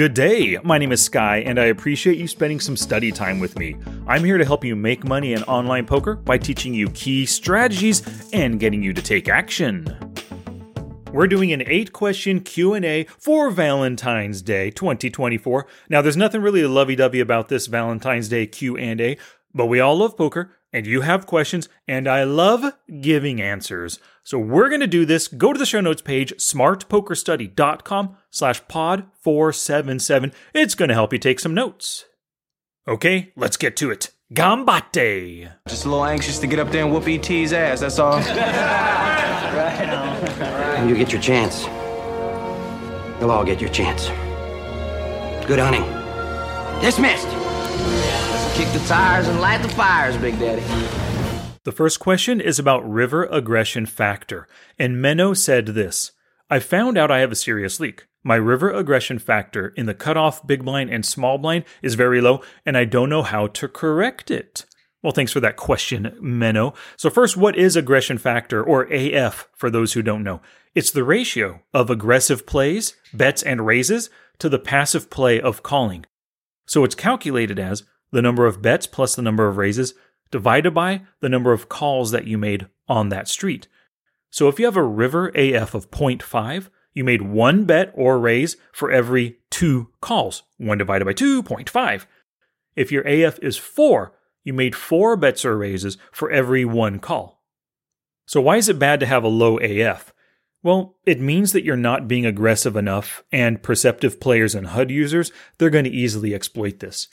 Good day. My name is Sky, and I appreciate you spending some study time with me. I'm here to help you make money in online poker by teaching you key strategies and getting you to take action. We're doing an 8-question Q&A for Valentine's Day 2024. Now, there's nothing really lovey-dovey about this Valentine's Day Q&A, but we all love poker, and you have questions, and I love giving answers. So we're going to do this. Go to the show notes page, smartpokerstudy.com slash pod 477. It's going to help you take some notes. Okay, let's get to it. Ganbatte! Just a little anxious to get up there and whoop ET's ass, that's all. When you get your chance, you'll all get your chance. Good hunting. Dismissed. Kick the tires and light the fires, Big Daddy. The first question is about river aggression factor, and Menno said this I found out I have a serious leak. My river aggression factor in the cutoff, big blind, and small blind is very low, and I don't know how to correct it. Well, thanks for that question, Menno. So, first, what is aggression factor, or AF, for those who don't know? It's the ratio of aggressive plays, bets, and raises to the passive play of calling. So, it's calculated as the number of bets plus the number of raises divided by the number of calls that you made on that street. So if you have a river AF of 0.5, you made one bet or raise for every two calls. 1 divided by 2.5. If your AF is 4, you made four bets or raises for every one call. So why is it bad to have a low AF? Well, it means that you're not being aggressive enough, and perceptive players and HUD users, they're going to easily exploit this.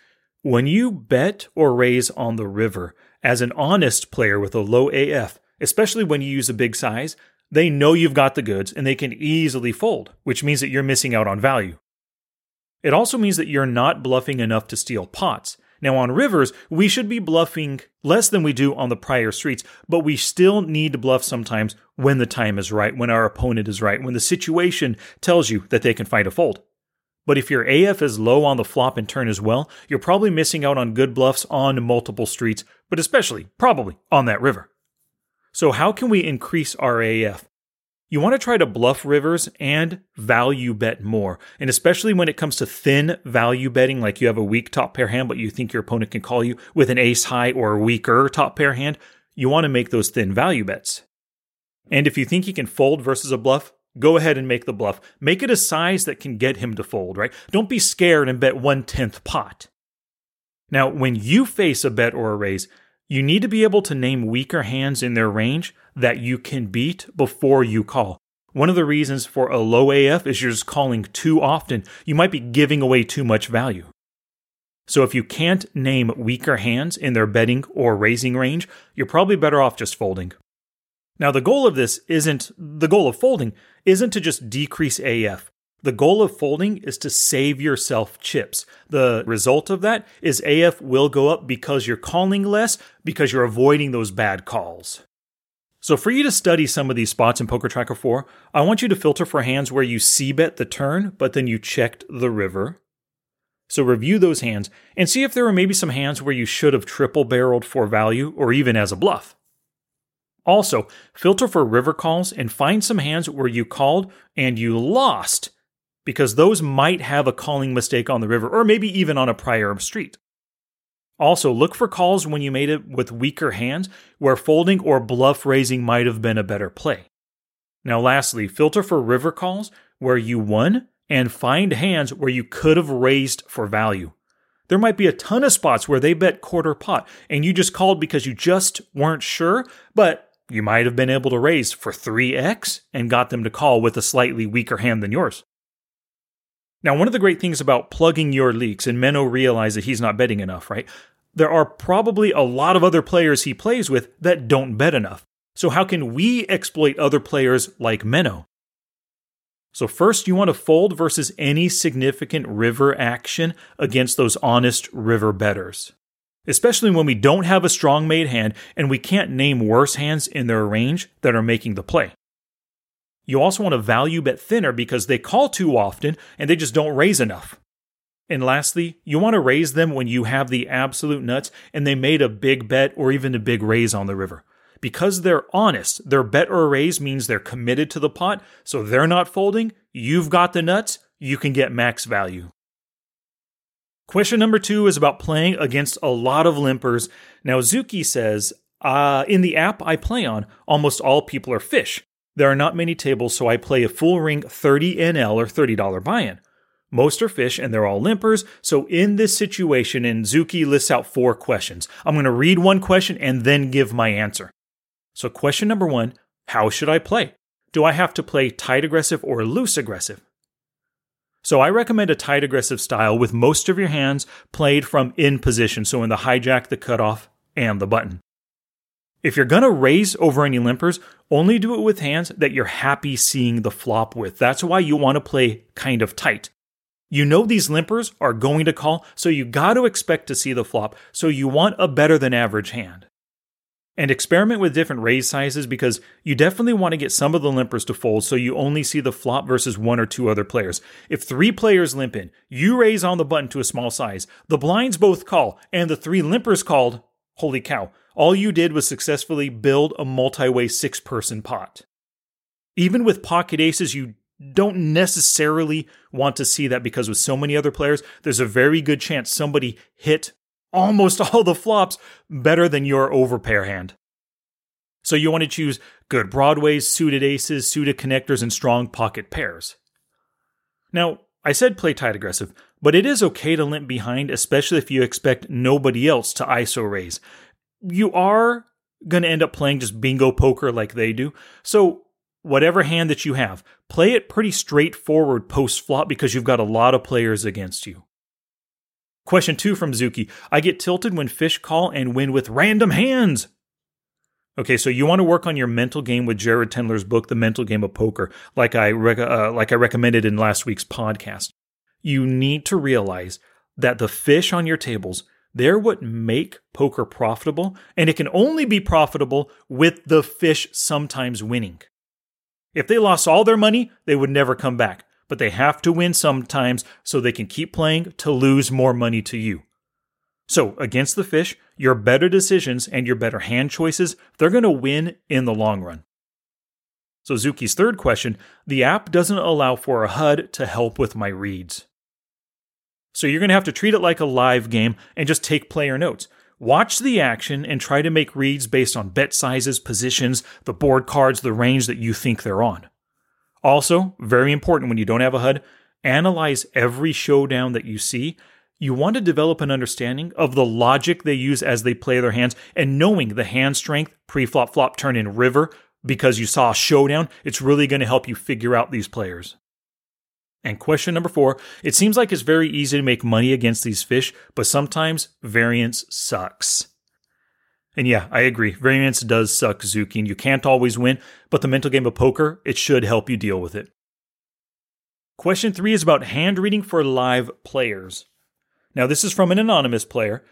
When you bet or raise on the river, as an honest player with a low AF, especially when you use a big size, they know you've got the goods and they can easily fold, which means that you're missing out on value. It also means that you're not bluffing enough to steal pots. Now, on rivers, we should be bluffing less than we do on the prior streets, but we still need to bluff sometimes when the time is right, when our opponent is right, when the situation tells you that they can fight a fold. But if your AF is low on the flop and turn as well, you're probably missing out on good bluffs on multiple streets, but especially, probably, on that river. So, how can we increase our AF? You want to try to bluff rivers and value bet more. And especially when it comes to thin value betting, like you have a weak top pair hand, but you think your opponent can call you with an ace high or a weaker top pair hand, you want to make those thin value bets. And if you think he can fold versus a bluff, go ahead and make the bluff. Make it a size that can get him to fold, right? Don't be scared and bet one tenth pot. Now, when you face a bet or a raise, you need to be able to name weaker hands in their range that you can beat before you call. One of the reasons for a low AF is you're just calling too often. You might be giving away too much value. So if you can't name weaker hands in their betting or raising range, you're probably better off just folding. Now, the goal of this isn't the goal of folding isn't to just decrease AF. The goal of folding is to save yourself chips. The result of that is AF will go up because you're calling less, because you're avoiding those bad calls. So, for you to study some of these spots in Poker Tracker 4, I want you to filter for hands where you C bet the turn, but then you checked the river. So, review those hands and see if there are maybe some hands where you should have triple barreled for value or even as a bluff. Also, filter for river calls and find some hands where you called and you lost, because those might have a calling mistake on the river or maybe even on a prior street. Also, look for calls when you made it with weaker hands where folding or bluff raising might have been a better play. Now, lastly, filter for river calls where you won and find hands where you could have raised for value. There might be a ton of spots where they bet quarter pot and you just called because you just weren't sure, but you might have been able to raise for 3x and got them to call with a slightly weaker hand than yours. Now, one of the great things about plugging your leaks, and Menno realized that he's not betting enough, right? There are probably a lot of other players he plays with that don't bet enough. So, how can we exploit other players like Menno? So, first, you want to fold versus any significant river action against those honest river betters especially when we don't have a strong made hand and we can't name worse hands in their range that are making the play. You also want to value bet thinner because they call too often and they just don't raise enough. And lastly, you want to raise them when you have the absolute nuts and they made a big bet or even a big raise on the river. Because they're honest, their bet or raise means they're committed to the pot, so they're not folding. You've got the nuts, you can get max value. Question number two is about playing against a lot of limpers. Now, Zuki says, uh, in the app I play on, almost all people are fish. There are not many tables, so I play a full ring 30 NL or $30 buy in. Most are fish and they're all limpers. So in this situation, and Zuki lists out four questions. I'm going to read one question and then give my answer. So question number one, how should I play? Do I have to play tight aggressive or loose aggressive? So I recommend a tight aggressive style with most of your hands played from in position. So in the hijack, the cutoff, and the button. If you're to raise over any limpers, only do it with hands that you're happy seeing the flop with. That's why you want to play kind of tight. You know these limpers are going to call, so you got to expect to see the flop, so you want a better than average hand. And experiment with different raise sizes because you definitely want to get some of the limpers to fold so you only see the flop versus one or two other players. If three players limp in, you raise on the button to a small size, the blinds both call, and the three limpers called, holy cow, all you did was successfully build a multi way six person pot. Even with pocket aces, you don't necessarily want to see that because with so many other players, there's a very good chance somebody hit almost all the flops better than your overpair hand. So you want to choose good broadways, suited aces, suited connectors, and strong pocket pairs. Now, I said play tight aggressive, but it is okay to limp behind, especially if you expect nobody else to ISO raise. You are going to end up playing just bingo poker like they do. So whatever hand that you have, play it pretty straightforward post flop because you've got a lot of players against you. Question two from Zuki I get tilted when fish call and win with random hands. Okay, so you want to work on your mental game with Jared Tendler's book, The Mental Game of Poker, like I rec- uh, like I recommended in last week's podcast. You need to realize that the fish on your tables they're what make poker profitable, and it can only be profitable with the fish sometimes winning. If they lost all their money, they would never come back. But they have to win sometimes so they can keep playing to lose more money to you. So, against the fish, your better decisions and your better hand choices, they're going to win in the long run. So, Zuki's third question the app doesn't allow for a HUD to help with my reads. So, you're going to have to treat it like a live game and just take player notes. Watch the action and try to make reads based on bet sizes, positions, the board cards, the range that you think they're on. Also, very important when you don't have a HUD, analyze every showdown that you see. You want to develop an understanding of the logic they use as they play their hands and knowing the hand strength pre flop flop turn in river because you saw a showdown, it's really going to help you figure out these players. And question number four it seems like it's very easy to make money against these fish, but sometimes variance sucks. And yeah, I agree. Variance does suck, Zuki, and you can't always win, but the mental game of poker, it should help you deal with it. Question three is about hand reading for live players. Now, this is from an anonymous player.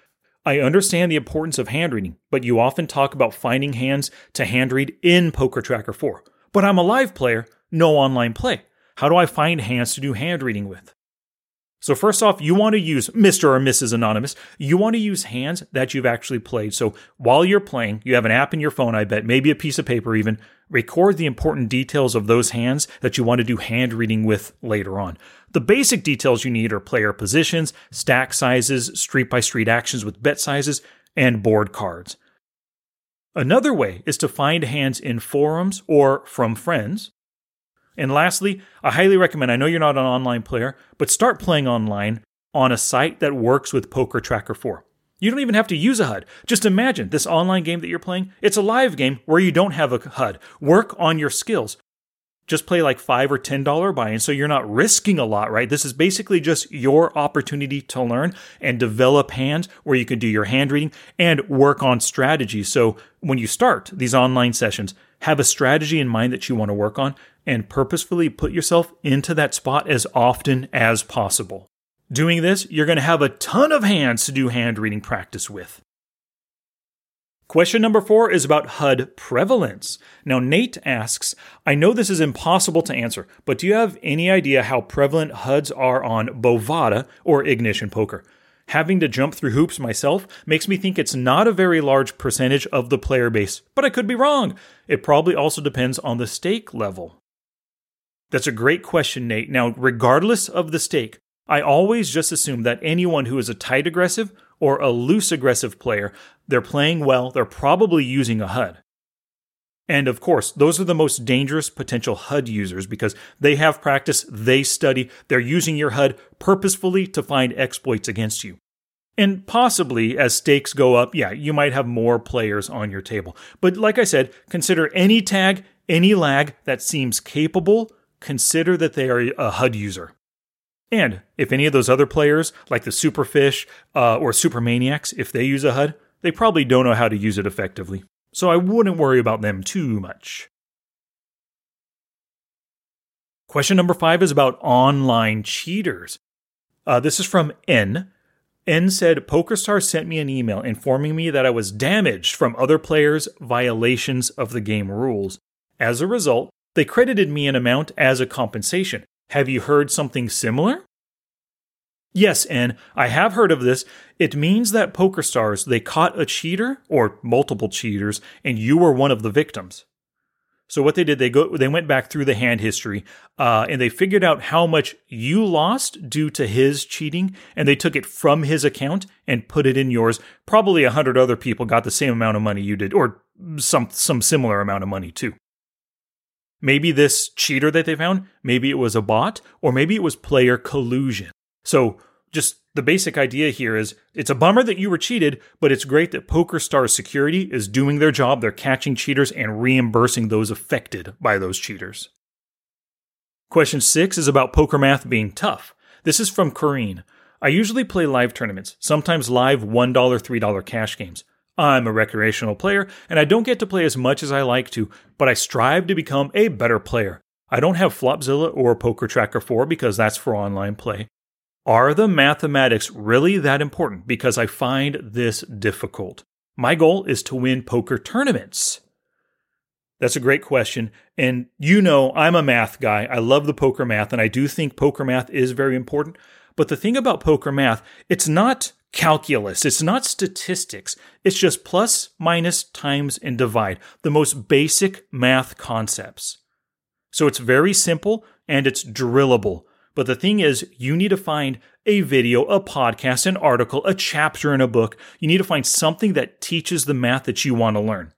I understand the importance of hand reading, but you often talk about finding hands to hand read in Poker Tracker 4. But I'm a live player, no online play. How do I find hands to do hand reading with? So, first off, you want to use Mr. or Mrs. Anonymous. You want to use hands that you've actually played. So, while you're playing, you have an app in your phone, I bet, maybe a piece of paper even. Record the important details of those hands that you want to do hand reading with later on. The basic details you need are player positions, stack sizes, street by street actions with bet sizes, and board cards. Another way is to find hands in forums or from friends and lastly, I highly recommend I know you're not an online player, but start playing online on a site that works with Poker Tracker 4. You don't even have to use a HUD. Just imagine this online game that you're playing. It's a live game where you don't have a HUD. Work on your skills. Just play like five or ten dollar buy-in, so you're not risking a lot, right? This is basically just your opportunity to learn and develop hands where you can do your hand reading and work on strategy. So when you start these online sessions, have a strategy in mind that you want to work on and purposefully put yourself into that spot as often as possible. Doing this, you're going to have a ton of hands to do hand reading practice with. Question number four is about HUD prevalence. Now, Nate asks, I know this is impossible to answer, but do you have any idea how prevalent HUDs are on Bovada or Ignition Poker? Having to jump through hoops myself makes me think it's not a very large percentage of the player base, but I could be wrong. It probably also depends on the stake level. That's a great question, Nate. Now, regardless of the stake, I always just assume that anyone who is a tight aggressive or a loose aggressive player, they're playing well, they're probably using a HUD. And of course, those are the most dangerous potential HUD users because they have practice, they study, they're using your HUD purposefully to find exploits against you. And possibly, as stakes go up, yeah, you might have more players on your table. But like I said, consider any tag, any lag that seems capable, consider that they are a HUD user. And if any of those other players, like the Superfish uh, or Supermaniacs, if they use a HUD, they probably don't know how to use it effectively so I wouldn't worry about them too much. Question number five is about online cheaters. Uh, this is from N. N said PokerStars sent me an email informing me that I was damaged from other players' violations of the game rules. As a result, they credited me an amount as a compensation. Have you heard something similar? Yes, and I have heard of this. It means that PokerStars they caught a cheater or multiple cheaters, and you were one of the victims. So what they did, they go, they went back through the hand history, uh, and they figured out how much you lost due to his cheating, and they took it from his account and put it in yours. Probably a hundred other people got the same amount of money you did, or some some similar amount of money too. Maybe this cheater that they found, maybe it was a bot, or maybe it was player collusion. So just the basic idea here is it's a bummer that you were cheated, but it's great that PokerStars Security is doing their job. They're catching cheaters and reimbursing those affected by those cheaters. Question six is about poker math being tough. This is from Corrine. I usually play live tournaments, sometimes live $1, $3 cash games. I'm a recreational player, and I don't get to play as much as I like to, but I strive to become a better player. I don't have Flopzilla or Poker Tracker 4 because that's for online play. Are the mathematics really that important? Because I find this difficult. My goal is to win poker tournaments. That's a great question. And you know, I'm a math guy. I love the poker math, and I do think poker math is very important. But the thing about poker math, it's not calculus, it's not statistics. It's just plus, minus, times, and divide, the most basic math concepts. So it's very simple and it's drillable. But the thing is, you need to find a video, a podcast, an article, a chapter in a book. You need to find something that teaches the math that you want to learn.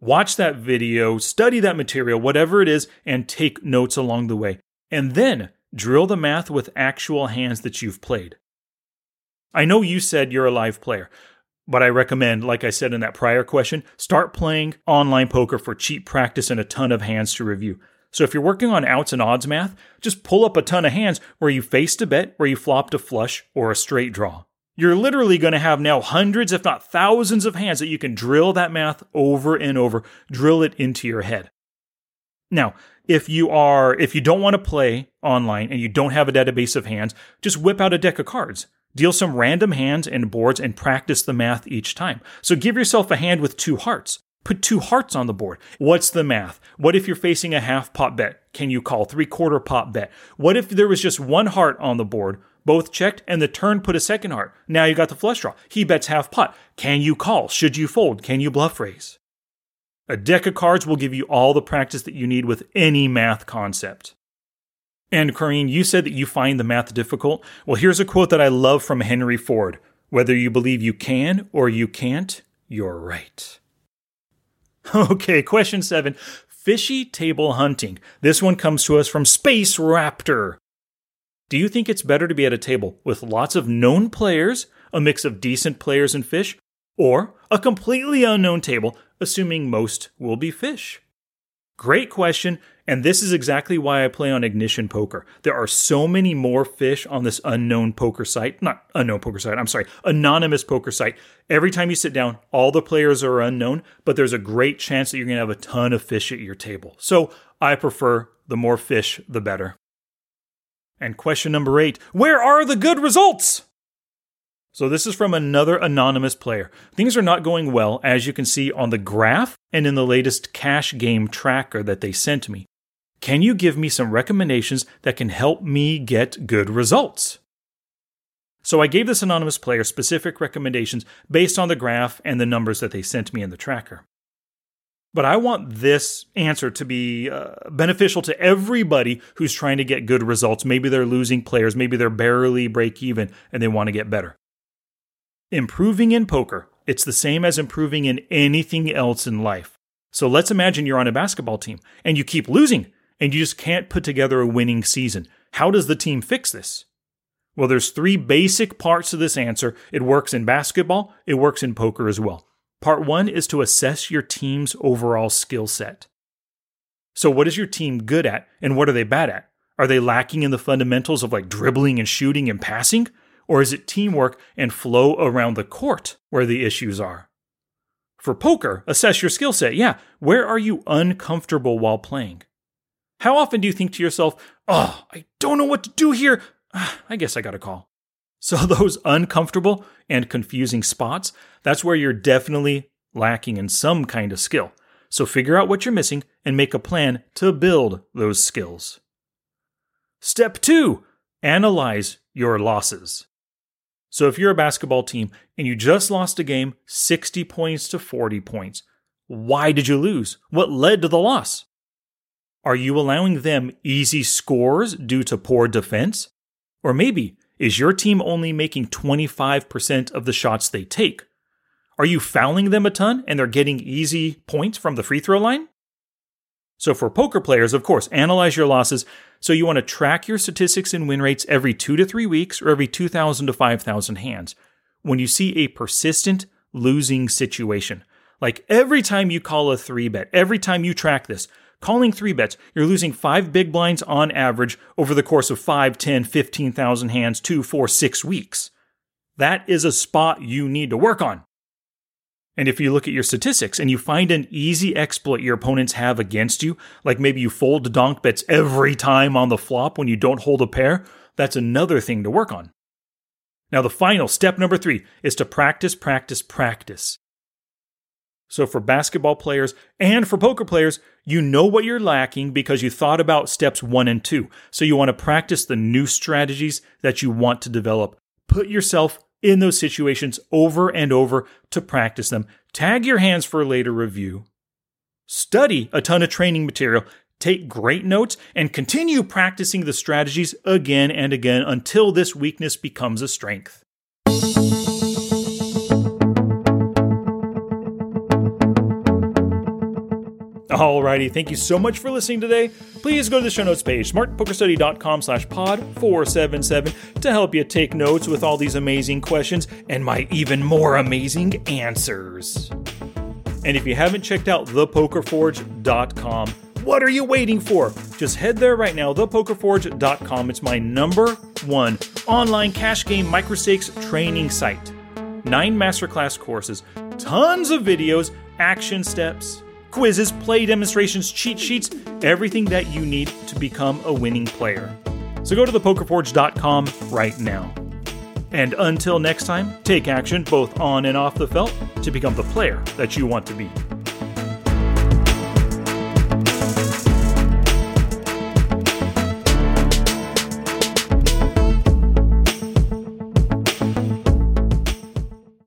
Watch that video, study that material, whatever it is, and take notes along the way. And then drill the math with actual hands that you've played. I know you said you're a live player, but I recommend, like I said in that prior question, start playing online poker for cheap practice and a ton of hands to review. So if you're working on outs and odds math, just pull up a ton of hands where you faced a bet, where you flopped a flush, or a straight draw. You're literally going to have now hundreds, if not thousands, of hands that you can drill that math over and over, drill it into your head. Now, if you are if you don't want to play online and you don't have a database of hands, just whip out a deck of cards. Deal some random hands and boards and practice the math each time. So give yourself a hand with two hearts. Put two hearts on the board. What's the math? What if you're facing a half pot bet? Can you call three quarter pot bet? What if there was just one heart on the board, both checked, and the turn put a second heart? Now you got the flush draw. He bets half pot. Can you call? Should you fold? Can you bluff raise? A deck of cards will give you all the practice that you need with any math concept. And Corrine, you said that you find the math difficult. Well, here's a quote that I love from Henry Ford Whether you believe you can or you can't, you're right. Okay, question seven fishy table hunting. This one comes to us from Space Raptor. Do you think it's better to be at a table with lots of known players, a mix of decent players and fish, or a completely unknown table, assuming most will be fish? Great question, and this is exactly why I play on Ignition Poker. There are so many more fish on this unknown poker site. Not unknown poker site, I'm sorry, anonymous poker site. Every time you sit down, all the players are unknown, but there's a great chance that you're going to have a ton of fish at your table. So I prefer the more fish, the better. And question number eight Where are the good results? So this is from another anonymous player. Things are not going well, as you can see on the graph and in the latest cash game tracker that they sent me. Can you give me some recommendations that can help me get good results? So I gave this anonymous player specific recommendations based on the graph and the numbers that they sent me in the tracker. But I want this answer to be uh, beneficial to everybody who's trying to get good results. Maybe they're losing players, maybe they're barely break even and they want to get better. Improving in poker, it's the same as improving in anything else in life. So let's imagine you're on a basketball team and you keep losing and you just can't put together a winning season. How does the team fix this? Well, there's three basic parts to this answer. It works in basketball, it works in poker as well. Part one is to assess your team's overall skill set. So, what is your team good at and what are they bad at? Are they lacking in the fundamentals of like dribbling and shooting and passing? Or is it teamwork and flow around the court where the issues are? For poker, assess your skill set. Yeah, where are you uncomfortable while playing? How often do you think to yourself, oh, I don't know what to do here? Ah, I guess I got a call. So, those uncomfortable and confusing spots, that's where you're definitely lacking in some kind of skill. So, figure out what you're missing and make a plan to build those skills. Step two analyze your losses. So, if you're a basketball team and you just lost a game 60 points to 40 points, why did you lose? What led to the loss? Are you allowing them easy scores due to poor defense? Or maybe is your team only making 25% of the shots they take? Are you fouling them a ton and they're getting easy points from the free throw line? So, for poker players, of course, analyze your losses. So, you want to track your statistics and win rates every two to three weeks or every 2,000 to 5,000 hands. When you see a persistent losing situation, like every time you call a three bet, every time you track this, Calling three bets, you're losing five big blinds on average over the course of 5, 10, 15,000 hands, two, four, six weeks. That is a spot you need to work on. And if you look at your statistics and you find an easy exploit your opponents have against you, like maybe you fold donk bets every time on the flop when you don't hold a pair, that's another thing to work on. Now, the final step number three is to practice, practice, practice. So, for basketball players and for poker players, you know what you're lacking because you thought about steps one and two. So, you want to practice the new strategies that you want to develop. Put yourself in those situations over and over to practice them. Tag your hands for a later review. Study a ton of training material. Take great notes and continue practicing the strategies again and again until this weakness becomes a strength. Alrighty, thank you so much for listening today. Please go to the show notes page, smartpokerstudy.com slash pod 477 to help you take notes with all these amazing questions and my even more amazing answers. And if you haven't checked out thepokerforge.com, what are you waiting for? Just head there right now, thepokerforge.com. It's my number one online cash game microstakes training site. Nine masterclass courses, tons of videos, action steps, quizzes, play demonstrations, cheat sheets, everything that you need to become a winning player. So go to thepokerforge.com right now. And until next time, take action both on and off the felt to become the player that you want to be.